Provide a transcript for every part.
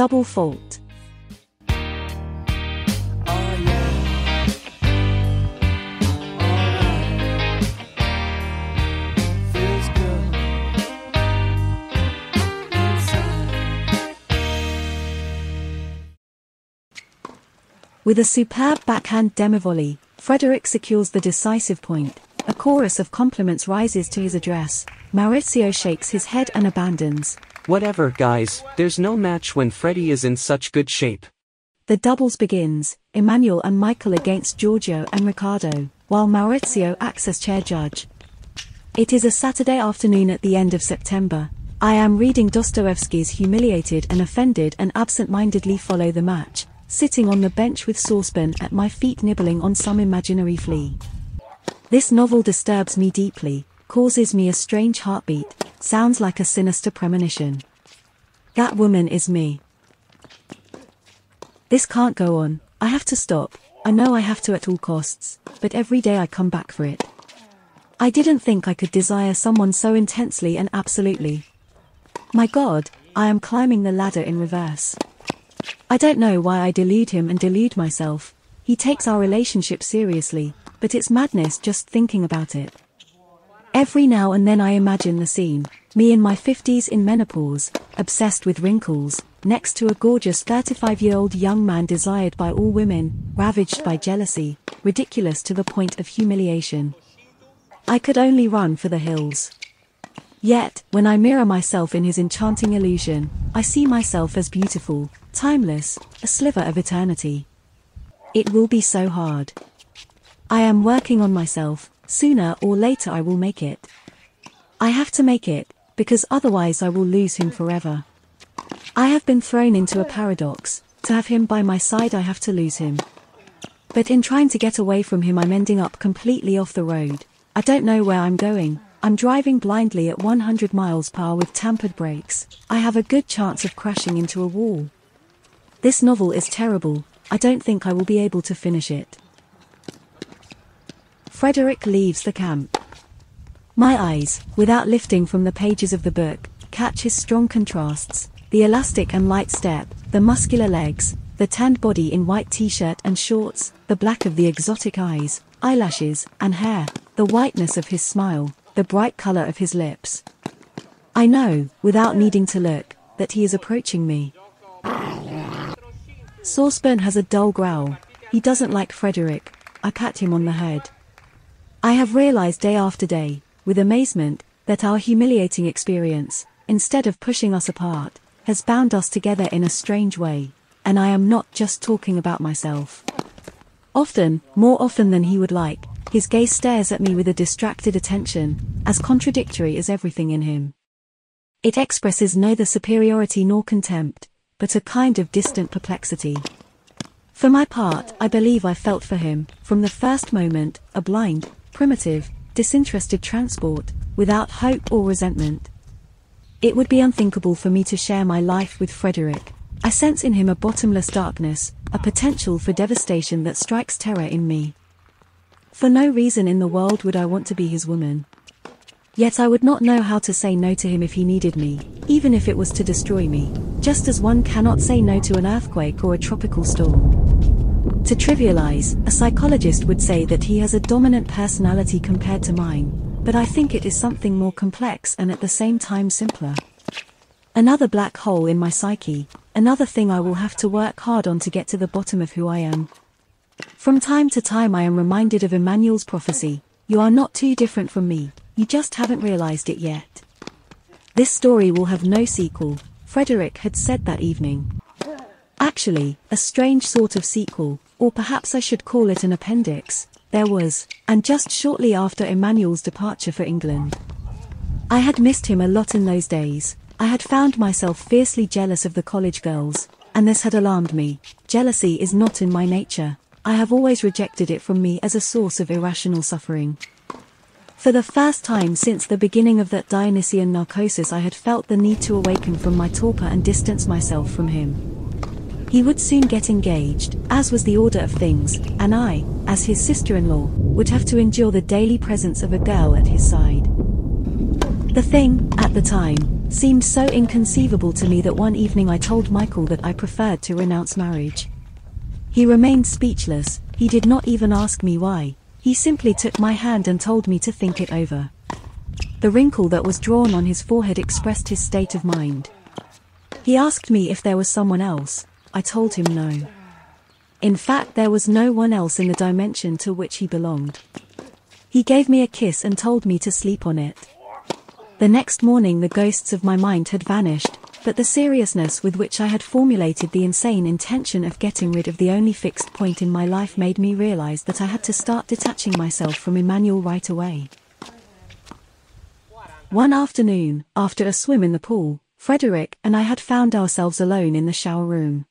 Double fault. With a superb backhand demi-volley, Frederick secures the decisive point. A chorus of compliments rises to his address. Maurizio shakes his head and abandons. Whatever, guys, there's no match when Freddy is in such good shape. The doubles begins, Emmanuel and Michael against Giorgio and Riccardo, while Maurizio acts as chair judge. It is a Saturday afternoon at the end of September. I am reading Dostoevsky's Humiliated and Offended and absent-mindedly follow the match, sitting on the bench with saucepan at my feet nibbling on some imaginary flea. This novel disturbs me deeply, causes me a strange heartbeat, sounds like a sinister premonition. That woman is me. This can't go on, I have to stop, I know I have to at all costs, but every day I come back for it. I didn't think I could desire someone so intensely and absolutely. My god, I am climbing the ladder in reverse. I don't know why I delude him and delude myself. He takes our relationship seriously, but it's madness just thinking about it. Every now and then I imagine the scene, me in my 50s in menopause, obsessed with wrinkles, next to a gorgeous 35 year old young man desired by all women, ravaged by jealousy, ridiculous to the point of humiliation. I could only run for the hills. Yet, when I mirror myself in his enchanting illusion, I see myself as beautiful, timeless, a sliver of eternity. It will be so hard. I am working on myself, sooner or later I will make it. I have to make it, because otherwise I will lose him forever. I have been thrown into a paradox, to have him by my side I have to lose him. But in trying to get away from him I'm ending up completely off the road. I don't know where I'm going, I'm driving blindly at 100 miles per hour with tampered brakes. I have a good chance of crashing into a wall. This novel is terrible, I don't think I will be able to finish it. Frederick leaves the camp. My eyes, without lifting from the pages of the book, catch his strong contrasts, the elastic and light step, the muscular legs, the tanned body in white t-shirt and shorts, the black of the exotic eyes, eyelashes, and hair, the whiteness of his smile, the bright color of his lips. I know, without needing to look, that he is approaching me. Saucepan has a dull growl. He doesn't like Frederick. I pat him on the head. I have realized day after day, with amazement, that our humiliating experience, instead of pushing us apart, has bound us together in a strange way, and I am not just talking about myself. Often, more often than he would like, his gaze stares at me with a distracted attention, as contradictory as everything in him. It expresses neither superiority nor contempt, but a kind of distant perplexity. For my part, I believe I felt for him, from the first moment, a blind, primitive, disinterested transport, without hope or resentment. It would be unthinkable for me to share my life with Frederick. I sense in him a bottomless darkness, a potential for devastation that strikes terror in me. For no reason in the world would I want to be his woman. Yet I would not know how to say no to him if he needed me, even if it was to destroy me, just as one cannot say no to an earthquake or a tropical storm. To trivialize, a psychologist would say that he has a dominant personality compared to mine, but I think it is something more complex and at the same time simpler. Another black hole in my psyche, another thing I will have to work hard on to get to the bottom of who I am. From time to time I am reminded of Emmanuel's prophecy, you are not too different from me, you just haven't realized it yet. This story will have no sequel, Frederick had said that evening. Actually, a strange sort of sequel, or perhaps I should call it an appendix, there was, and just shortly after Emmanuel's departure for England. I had missed him a lot in those days, I had found myself fiercely jealous of the college girls, and this had alarmed me. Jealousy is not in my nature, I have always rejected it from me as a source of irrational suffering. For the first time since the beginning of that Dionysian narcosis I had felt the need to awaken from my torpor and distance myself from him. He would soon get engaged, as was the order of things, and I, as his sister-in-law, would have to endure the daily presence of a girl at his side. The thing, at the time, seemed so inconceivable to me that one evening I told Michael that I preferred to renounce marriage. He remained speechless, he did not even ask me why, he simply took my hand and told me to think it over. The wrinkle that was drawn on his forehead expressed his state of mind. He asked me if there was someone else, I told him no. In fact, there was no one else in the dimension to which he belonged. He gave me a kiss and told me to sleep on it. The next morning, the ghosts of my mind had vanished, but the seriousness with which I had formulated the insane intention of getting rid of the only fixed point in my life made me realize that I had to start detaching myself from Emmanuel right away. One afternoon, after a swim in the pool, Frederick and I had found ourselves alone in the shower room.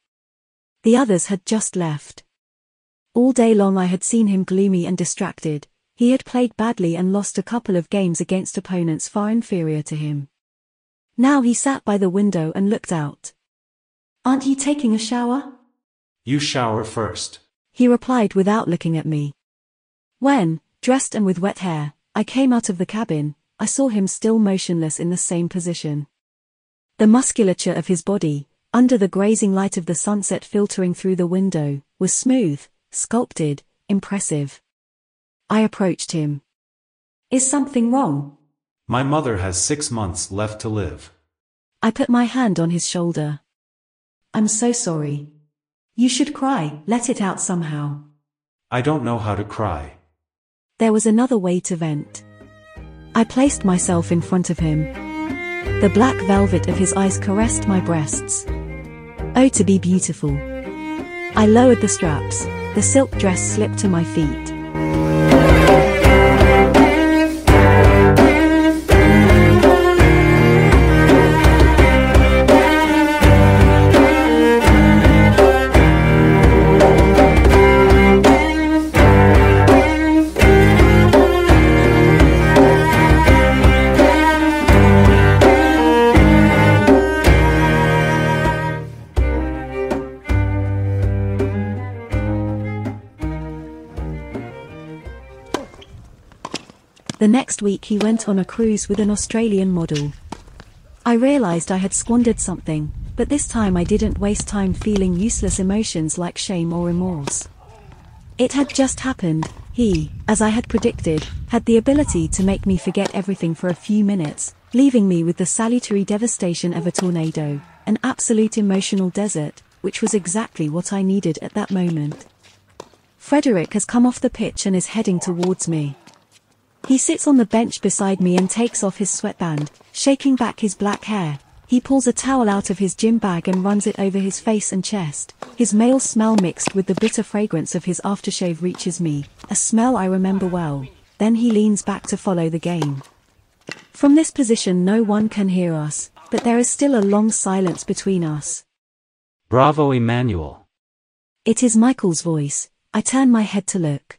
The others had just left. All day long I had seen him gloomy and distracted, he had played badly and lost a couple of games against opponents far inferior to him. Now he sat by the window and looked out. Aren't you taking a shower? You shower first. He replied without looking at me. When, dressed and with wet hair, I came out of the cabin, I saw him still motionless in the same position. The musculature of his body, under the grazing light of the sunset filtering through the window, was smooth, sculpted, impressive. I approached him. Is something wrong? My mother has six months left to live. I put my hand on his shoulder. I'm so sorry. You should cry, let it out somehow. I don't know how to cry. There was another way to vent. I placed myself in front of him. The black velvet of his eyes caressed my breasts. Oh, to be beautiful. I lowered the straps, the silk dress slipped to my feet. The next week he went on a cruise with an Australian model. I realized I had squandered something, but this time I didn't waste time feeling useless emotions like shame or remorse. It had just happened, he, as I had predicted, had the ability to make me forget everything for a few minutes, leaving me with the salutary devastation of a tornado, an absolute emotional desert, which was exactly what I needed at that moment. Frederick has come off the pitch and is heading towards me. He sits on the bench beside me and takes off his sweatband, shaking back his black hair. He pulls a towel out of his gym bag and runs it over his face and chest. His male smell mixed with the bitter fragrance of his aftershave reaches me, a smell I remember well. Then he leans back to follow the game. From this position no one can hear us, but there is still a long silence between us. Bravo Emmanuel. It is Michael's voice. I turn my head to look.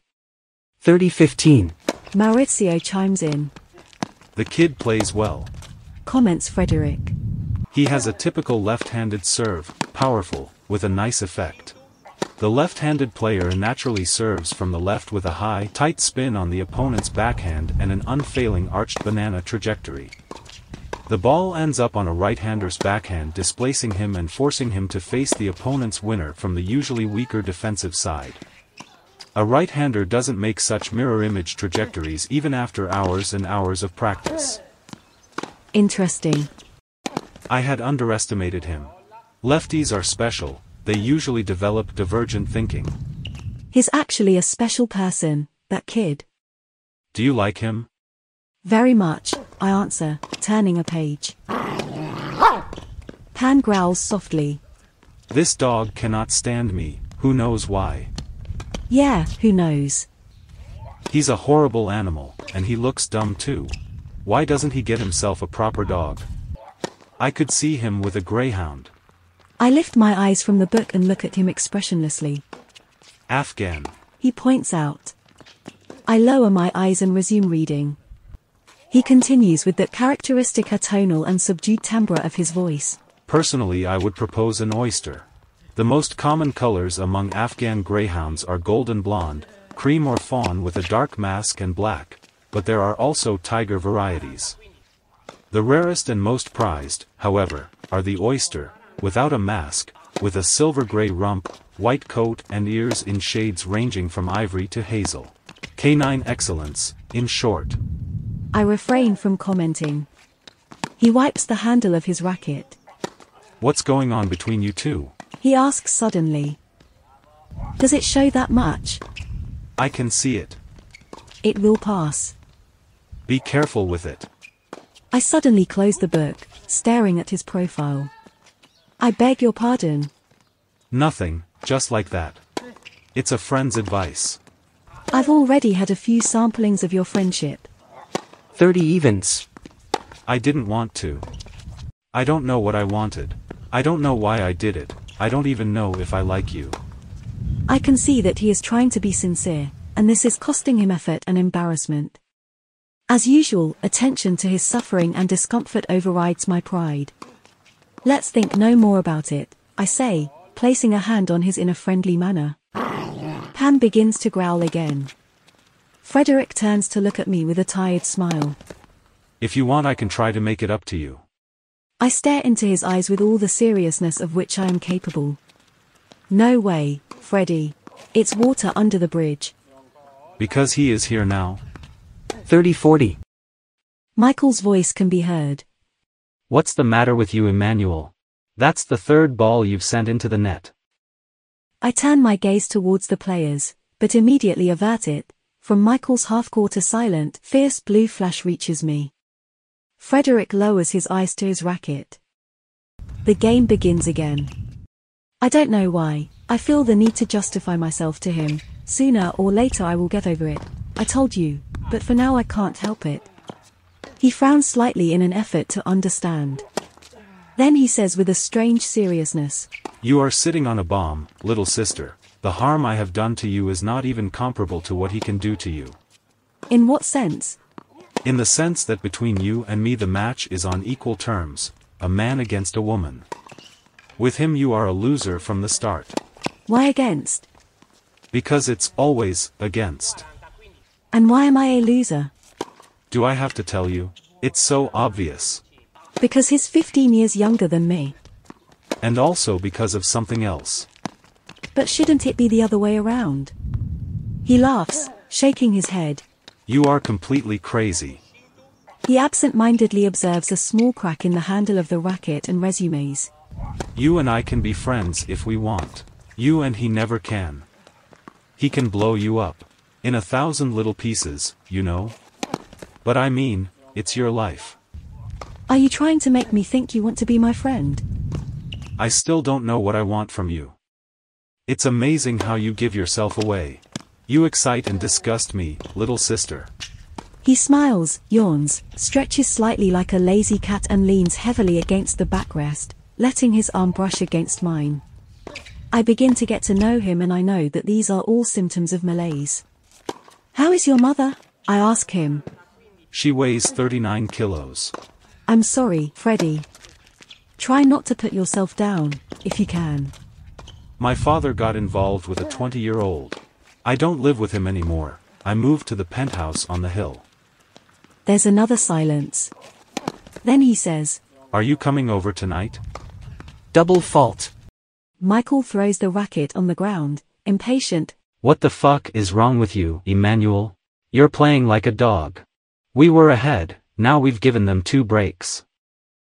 3015. Maurizio chimes in. The kid plays well. Comments Frederick. He has a typical left-handed serve, powerful, with a nice effect. The left-handed player naturally serves from the left with a high, tight spin on the opponent's backhand and an unfailing arched banana trajectory. The ball ends up on a right-hander's backhand displacing him and forcing him to face the opponent's winner from the usually weaker defensive side. A right-hander doesn't make such mirror image trajectories even after hours and hours of practice. Interesting. I had underestimated him. Lefties are special, they usually develop divergent thinking. He's actually a special person, that kid. Do you like him? Very much, I answer, turning a page. Pan growls softly. This dog cannot stand me, who knows why. Yeah, who knows? He's a horrible animal, and he looks dumb too. Why doesn't he get himself a proper dog? I could see him with a greyhound. I lift my eyes from the book and look at him expressionlessly. Afghan. He points out. I lower my eyes and resume reading. He continues with that characteristic atonal and subdued timbre of his voice. Personally I would propose an oyster. The most common colors among Afghan greyhounds are golden blonde, cream or fawn with a dark mask and black, but there are also tiger varieties. The rarest and most prized, however, are the oyster, without a mask, with a silver-gray rump, white coat and ears in shades ranging from ivory to hazel. Canine excellence, in short. I refrain from commenting. He wipes the handle of his racket. What's going on between you two? He asks suddenly. Does it show that much? I can see it. It will pass. Be careful with it. I suddenly close the book, staring at his profile. I beg your pardon. Nothing, just like that. It's a friend's advice. I've already had a few samplings of your friendship. 30 evens. I didn't want to. I don't know what I wanted. I don't know why I did it. I don't even know if I like you. I can see that he is trying to be sincere, and this is costing him effort and embarrassment. As usual, attention to his suffering and discomfort overrides my pride. Let's think no more about it, I say, placing a hand on his in a friendly manner. Pam begins to growl again. Frederick turns to look at me with a tired smile. If you want I can try to make it up to you. I stare into his eyes with all the seriousness of which I am capable. No way, Freddy. It's water under the bridge. Because he is here now. 30 40. Michael's voice can be heard. What's the matter with you, Emmanuel? That's the third ball you've sent into the net. I turn my gaze towards the players, but immediately avert it. From Michael's half-quarter silent, fierce blue flash reaches me. Frederick lowers his eyes to his racket. The game begins again. I don't know why, I feel the need to justify myself to him. Sooner or later I will get over it. I told you, but for now I can't help it. He frowns slightly in an effort to understand. Then he says with a strange seriousness, You are sitting on a bomb, little sister. The harm I have done to you is not even comparable to what he can do to you. In what sense? In the sense that between you and me the match is on equal terms, a man against a woman. With him you are a loser from the start. Why against? Because it's always against. And why am I a loser? Do I have to tell you? It's so obvious. Because he's 15 years younger than me. And also because of something else. But shouldn't it be the other way around? He laughs, shaking his head. You are completely crazy. He absent-mindedly observes a small crack in the handle of the racket and resumes. You and I can be friends if we want. You and he never can. He can blow you up. In a thousand little pieces, you know? But I mean, it's your life. Are you trying to make me think you want to be my friend? I still don't know what I want from you. It's amazing how you give yourself away. You excite and disgust me, little sister. He smiles, yawns, stretches slightly like a lazy cat and leans heavily against the backrest, letting his arm brush against mine. I begin to get to know him and I know that these are all symptoms of malaise. How is your mother? I ask him. She weighs 39 kilos. I'm sorry, Freddy. Try not to put yourself down, if you can. My father got involved with a 20-year-old. I don't live with him anymore. I moved to the penthouse on the hill. There's another silence. Then he says, Are you coming over tonight? Double fault. Michael throws the racket on the ground, impatient. What the fuck is wrong with you, Emmanuel? You're playing like a dog. We were ahead, now we've given them two breaks.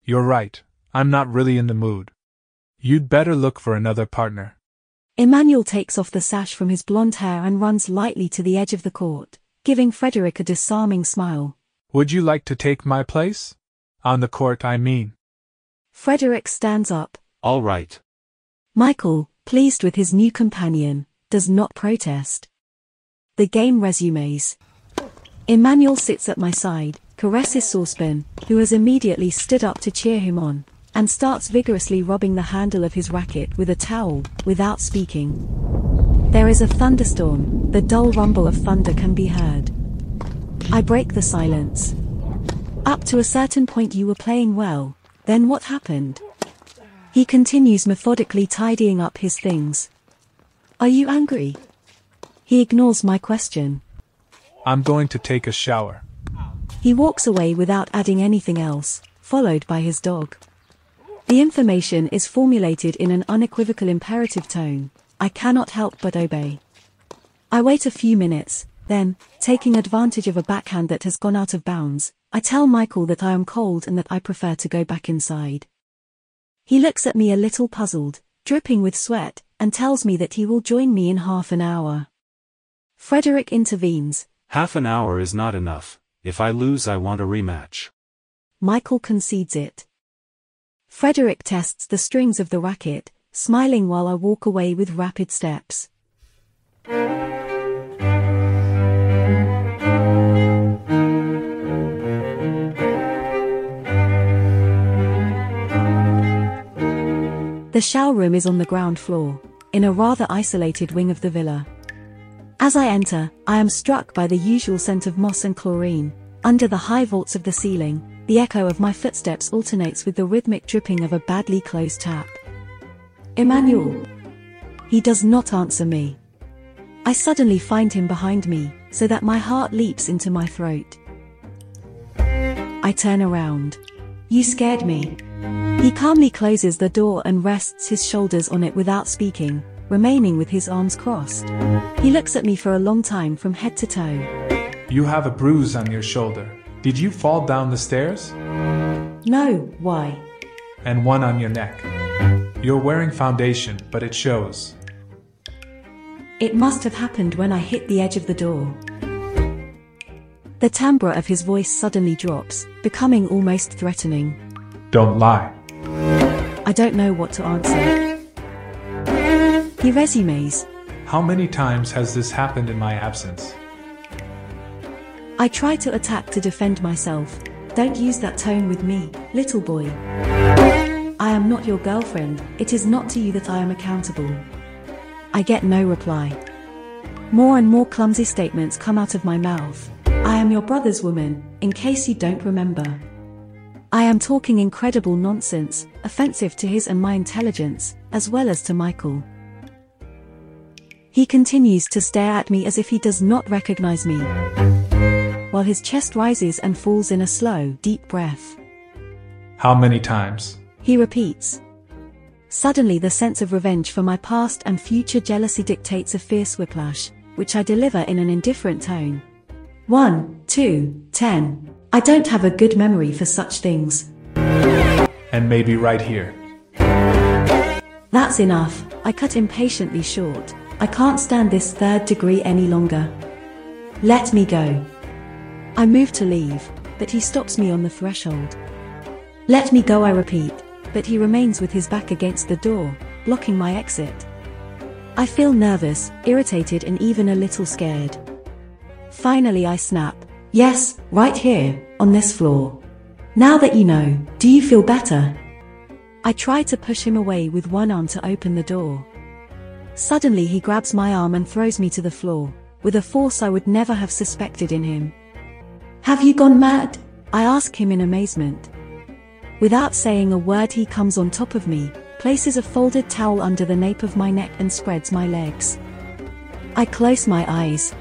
You're right, I'm not really in the mood. You'd better look for another partner. Emmanuel takes off the sash from his blonde hair and runs lightly to the edge of the court, giving Frederick a disarming smile. Would you like to take my place? On the court, I mean. Frederick stands up. All right. Michael, pleased with his new companion, does not protest. The game resumes. Emmanuel sits at my side, caresses Saucepan, who has immediately stood up to cheer him on, and starts vigorously rubbing the handle of his racket with a towel, without speaking. There is a thunderstorm, the dull rumble of thunder can be heard. I break the silence. Up to a certain point you were playing well, then what happened? He continues methodically tidying up his things. Are you angry? He ignores my question. I'm going to take a shower. He walks away without adding anything else. followed by his dog. The information is formulated in an unequivocal imperative tone. I cannot help but obey. I wait a few minutes, then, taking advantage of a backhand that has gone out of bounds, I tell Michael that I am cold and that I prefer to go back inside. He looks at me a little puzzled, dripping with sweat, and tells me that he will join me in half an hour. Frederick intervenes. Half an hour is not enough. If I lose I want a rematch. Michael concedes it. Frederick tests the strings of the racket, smiling while I walk away with rapid steps. The shower room is on the ground floor, in a rather isolated wing of the villa. As I enter, I am struck by the usual scent of moss and chlorine. Under the high vaults of the ceiling, the echo of my footsteps alternates with the rhythmic dripping of a badly closed tap. Emmanuel. He does not answer me. I suddenly find him behind me, so that my heart leaps into my throat. I turn around. You scared me. He calmly closes the door and rests his shoulders on it without speaking, remaining with his arms crossed. He looks at me for a long time from head to toe. You have a bruise on your shoulder. Did you fall down the stairs? No, why? And one on your neck. You're wearing foundation, but it shows. It must have happened when I hit the edge of the door. The timbre of his voice suddenly drops, becoming almost threatening. Don't lie. I don't know what to answer. He resumes. How many times has this happened in my absence? I try to attack to defend myself. Don't use that tone with me, little boy. I am not your girlfriend, it is not to you that I am accountable. I get no reply. More and more clumsy statements come out of my mouth. I am your brother's woman, in case you don't remember. I am talking incredible nonsense, offensive to his and my intelligence, as well as to Michael. He continues to stare at me as if he does not recognize me. While his chest rises and falls in a slow, deep breath. How many times? He repeats. Suddenly the sense of revenge for my past and future jealousy dictates a fierce whiplash, which I deliver in an indifferent tone. One, two, ten. I don't have a good memory for such things. And maybe right here. That's enough, I cut impatiently short. I can't stand this third degree any longer. Let me go. I move to leave, but he stops me on the threshold. Let me go, I repeat, but he remains with his back against the door, blocking my exit. I feel nervous, irritated, and even a little scared. Finally, I snap. Yes, right here, on this floor. Now that you know, do you feel better? I try to push him away with one arm to open the door. Suddenly, he grabs my arm and throws me to the floor, with a force I would never have suspected in him. Have you gone mad? I ask him in amazement. Without saying a word, he comes on top of me, places a folded towel under the nape of my neck, and spreads my legs. I close my eyes.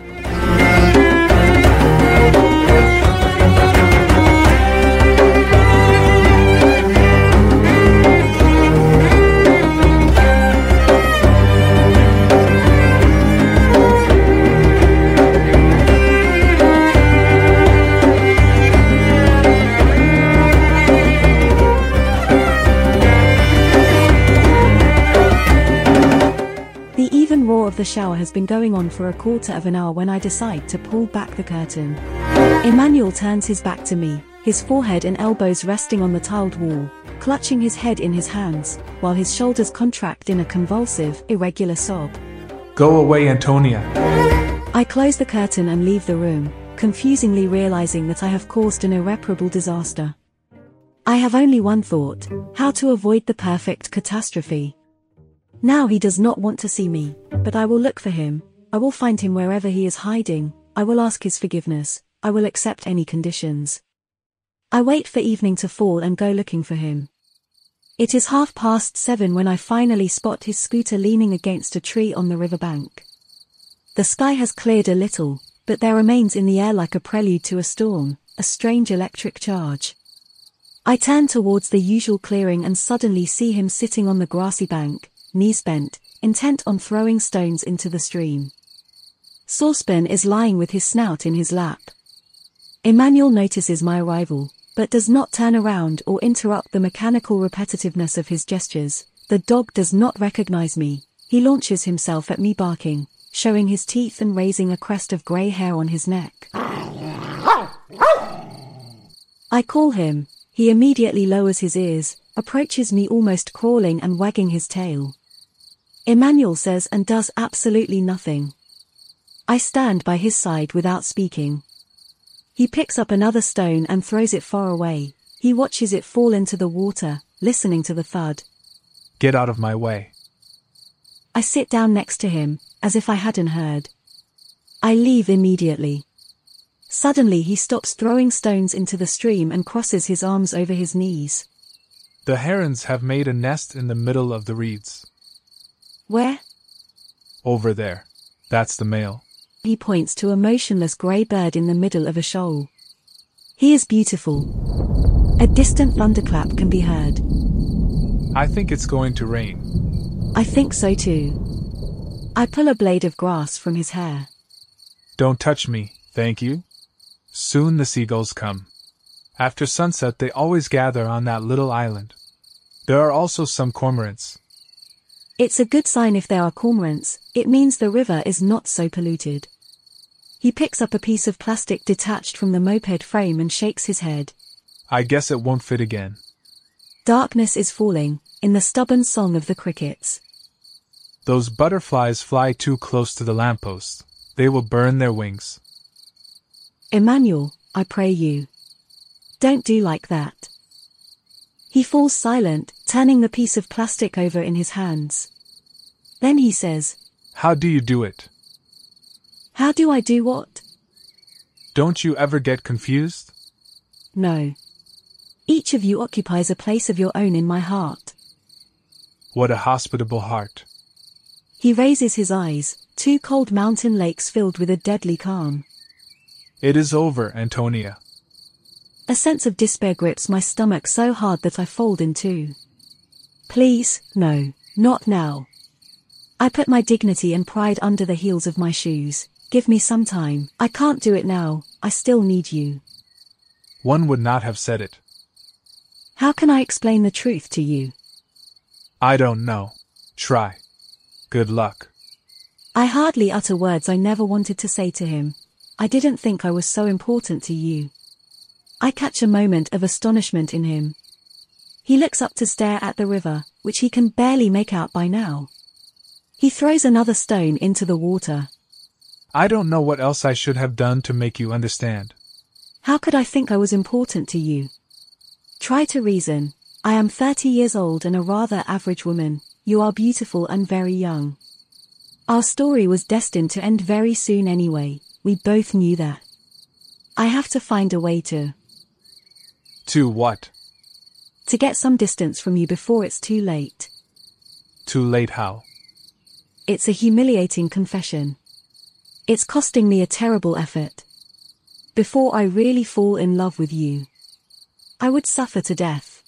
The shower has been going on for a quarter of an hour when I decide to pull back the curtain. Emmanuel turns his back to me, his forehead and elbows resting on the tiled wall, clutching his head in his hands, while his shoulders contract in a convulsive, irregular sob. Go away, Antonia. I close the curtain and leave the room, confusingly realizing that I have caused an irreparable disaster. I have only one thought how to avoid the perfect catastrophe. Now he does not want to see me, but I will look for him, I will find him wherever he is hiding, I will ask his forgiveness, I will accept any conditions. I wait for evening to fall and go looking for him. It is half past seven when I finally spot his scooter leaning against a tree on the riverbank. The sky has cleared a little, but there remains in the air like a prelude to a storm, a strange electric charge. I turn towards the usual clearing and suddenly see him sitting on the grassy bank, knees bent, intent on throwing stones into the stream. Saucepan is lying with his snout in his lap. Emmanuel notices my arrival, but does not turn around or interrupt the mechanical repetitiveness of his gestures. The dog does not recognize me. He launches himself at me barking, showing his teeth and raising a crest of grey hair on his neck. I call him. He immediately lowers his ears, approaches me almost crawling and wagging his tail. Emmanuel says and does absolutely nothing. I stand by his side without speaking. He picks up another stone and throws it far away. He watches it fall into the water, listening to the thud. Get out of my way. I sit down next to him, as if I hadn't heard. I leave immediately. Suddenly he stops throwing stones into the stream and crosses his arms over his knees. The herons have made a nest in the middle of the reeds. Where? Over there. That's the male. He points to a motionless grey bird in the middle of a shoal. He is beautiful. A distant thunderclap can be heard. I think it's going to rain. I think so too. I pull a blade of grass from his hair. Don't touch me, thank you. Soon the seagulls come. After sunset, they always gather on that little island. There are also some cormorants. It's a good sign if there are cormorants, it means the river is not so polluted. He picks up a piece of plastic detached from the moped frame and shakes his head. I guess it won't fit again. Darkness is falling, in the stubborn song of the crickets. Those butterflies fly too close to the lamppost. They will burn their wings. Emmanuel, I pray you. Don't do like that. He falls silent, turning the piece of plastic over in his hands. Then he says, How do you do it? How do I do what? Don't you ever get confused? No. Each of you occupies a place of your own in my heart. What a hospitable heart. He raises his eyes, two cold mountain lakes filled with a deadly calm. It is over, Antonia. A sense of despair grips my stomach so hard that I fold in two. Please, no, not now. I put my dignity and pride under the heels of my shoes. Give me some time. I can't do it now. I still need you. One would not have said it. How can I explain the truth to you? I don't know. Try. Good luck. I hardly utter words I never wanted to say to him. I didn't think I was so important to you. I catch a moment of astonishment in him. He looks up to stare at the river, which he can barely make out by now. He throws another stone into the water. I don't know what else I should have done to make you understand. How could I think I was important to you? Try to reason. I am 30 years old and a rather average woman. You are beautiful and very young. Our story was destined to end very soon anyway. We both knew that. I have to find a way to, To what? to get some distance from you before it's too late. Too late how? It's a humiliating confession. It's costing me a terrible effort. Before I really fall in love with you, I would suffer to death.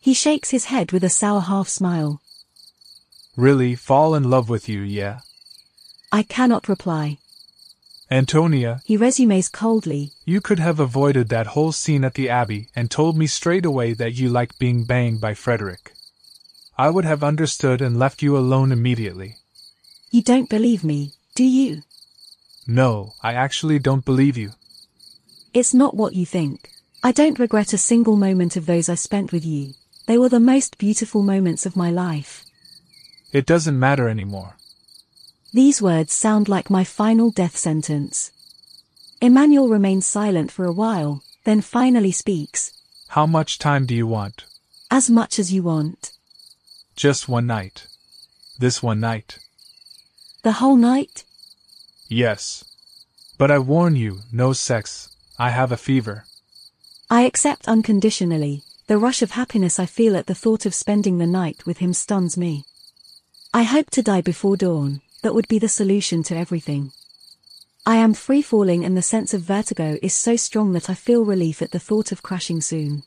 He shakes his head with a sour half smile. Really fall in love with you, yeah? I cannot reply. Antonia, He resumes coldly. you could have avoided that whole scene at the Abbey and told me straight away that you like being banged by Frederick. I would have understood and left you alone immediately. You don't believe me, do you? No, I actually don't believe you. It's not what you think. I don't regret a single moment of those I spent with you. They were the most beautiful moments of my life. It doesn't matter anymore. These words sound like my final death sentence. Emmanuel remains silent for a while, then finally speaks. How much time do you want? As much as you want. Just one night. This one night. The whole night? Yes. But I warn you, no sex. I have a fever. I accept unconditionally. The rush of happiness I feel at the thought of spending the night with him stuns me. I hope to die before dawn, that would be the solution to everything. I am free falling and the sense of vertigo is so strong that I feel relief at the thought of crashing soon.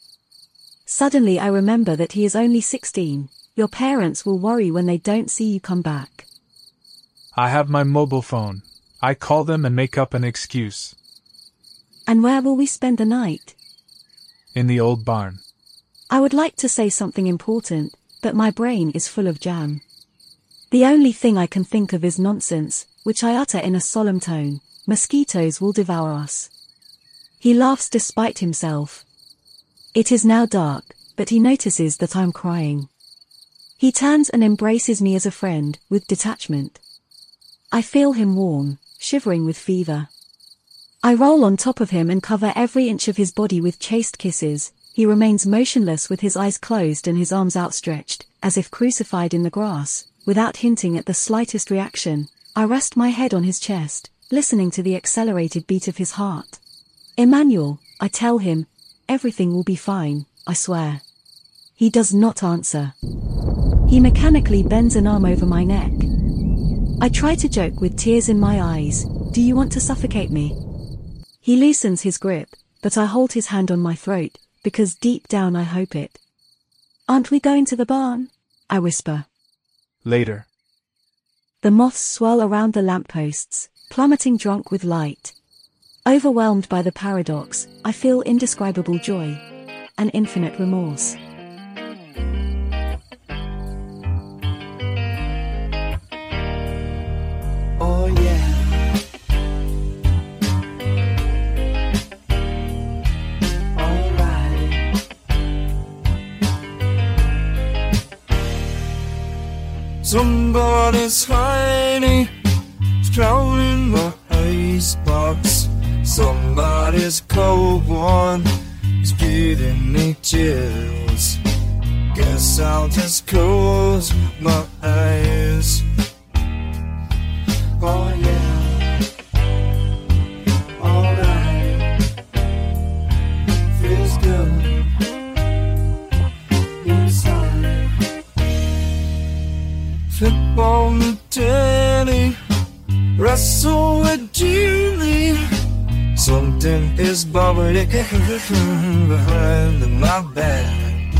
Suddenly I remember that he is only 16. Your parents will worry when they don't see you come back. I have my mobile phone. I call them and make up an excuse. And where will we spend the night? In the old barn. I would like to say something important, but my brain is full of jam. The only thing I can think of is nonsense, which I utter in a solemn tone. Mosquitoes will devour us. He laughs despite himself. It is now dark, but he notices that I'm crying. He turns and embraces me as a friend, with detachment. I feel him warm, shivering with fever. I roll on top of him and cover every inch of his body with chaste kisses. He remains motionless with his eyes closed and his arms outstretched, as if crucified in the grass, without hinting at the slightest reaction. I rest my head on his chest, listening to the accelerated beat of his heart. Emmanuel, I tell him, everything will be fine, I swear. He does not answer. He mechanically bends an arm over my neck. I try to joke with tears in my eyes, do you want to suffocate me? He loosens his grip, but I hold his hand on my throat, because deep down I hope it. Aren't we going to the barn? I whisper. Later. The moths swirl around the lampposts, plummeting drunk with light. Overwhelmed by the paradox, I feel indescribable joy. An infinite remorse. Somebody's Heine, drowning my icebox. Somebody's cold one is giving me chills. Guess I'll just close my Something is bubbling behind my back.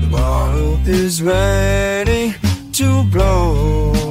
The bottle is ready to blow.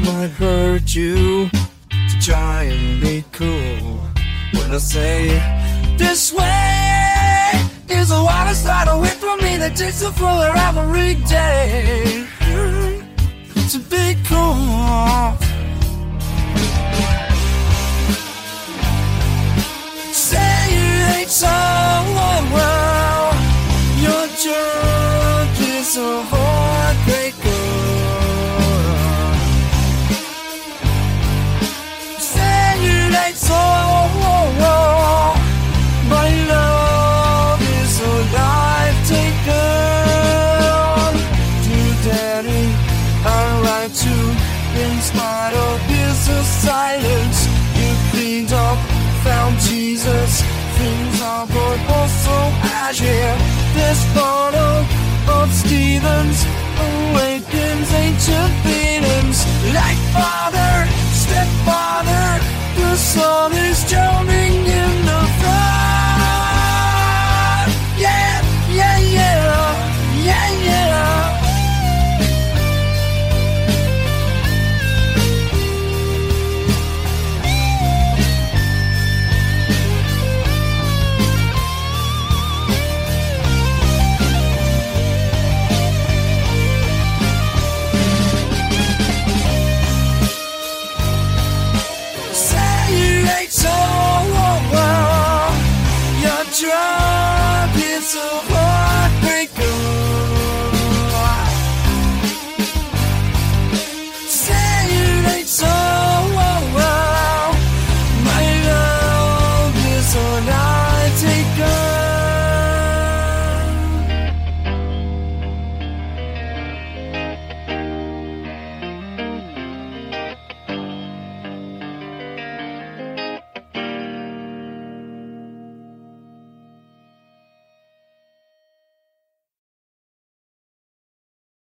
Might hurt you. To try and be cool when I say this way is a water slide away from me that takes a fuller every day. To be cool. Awakens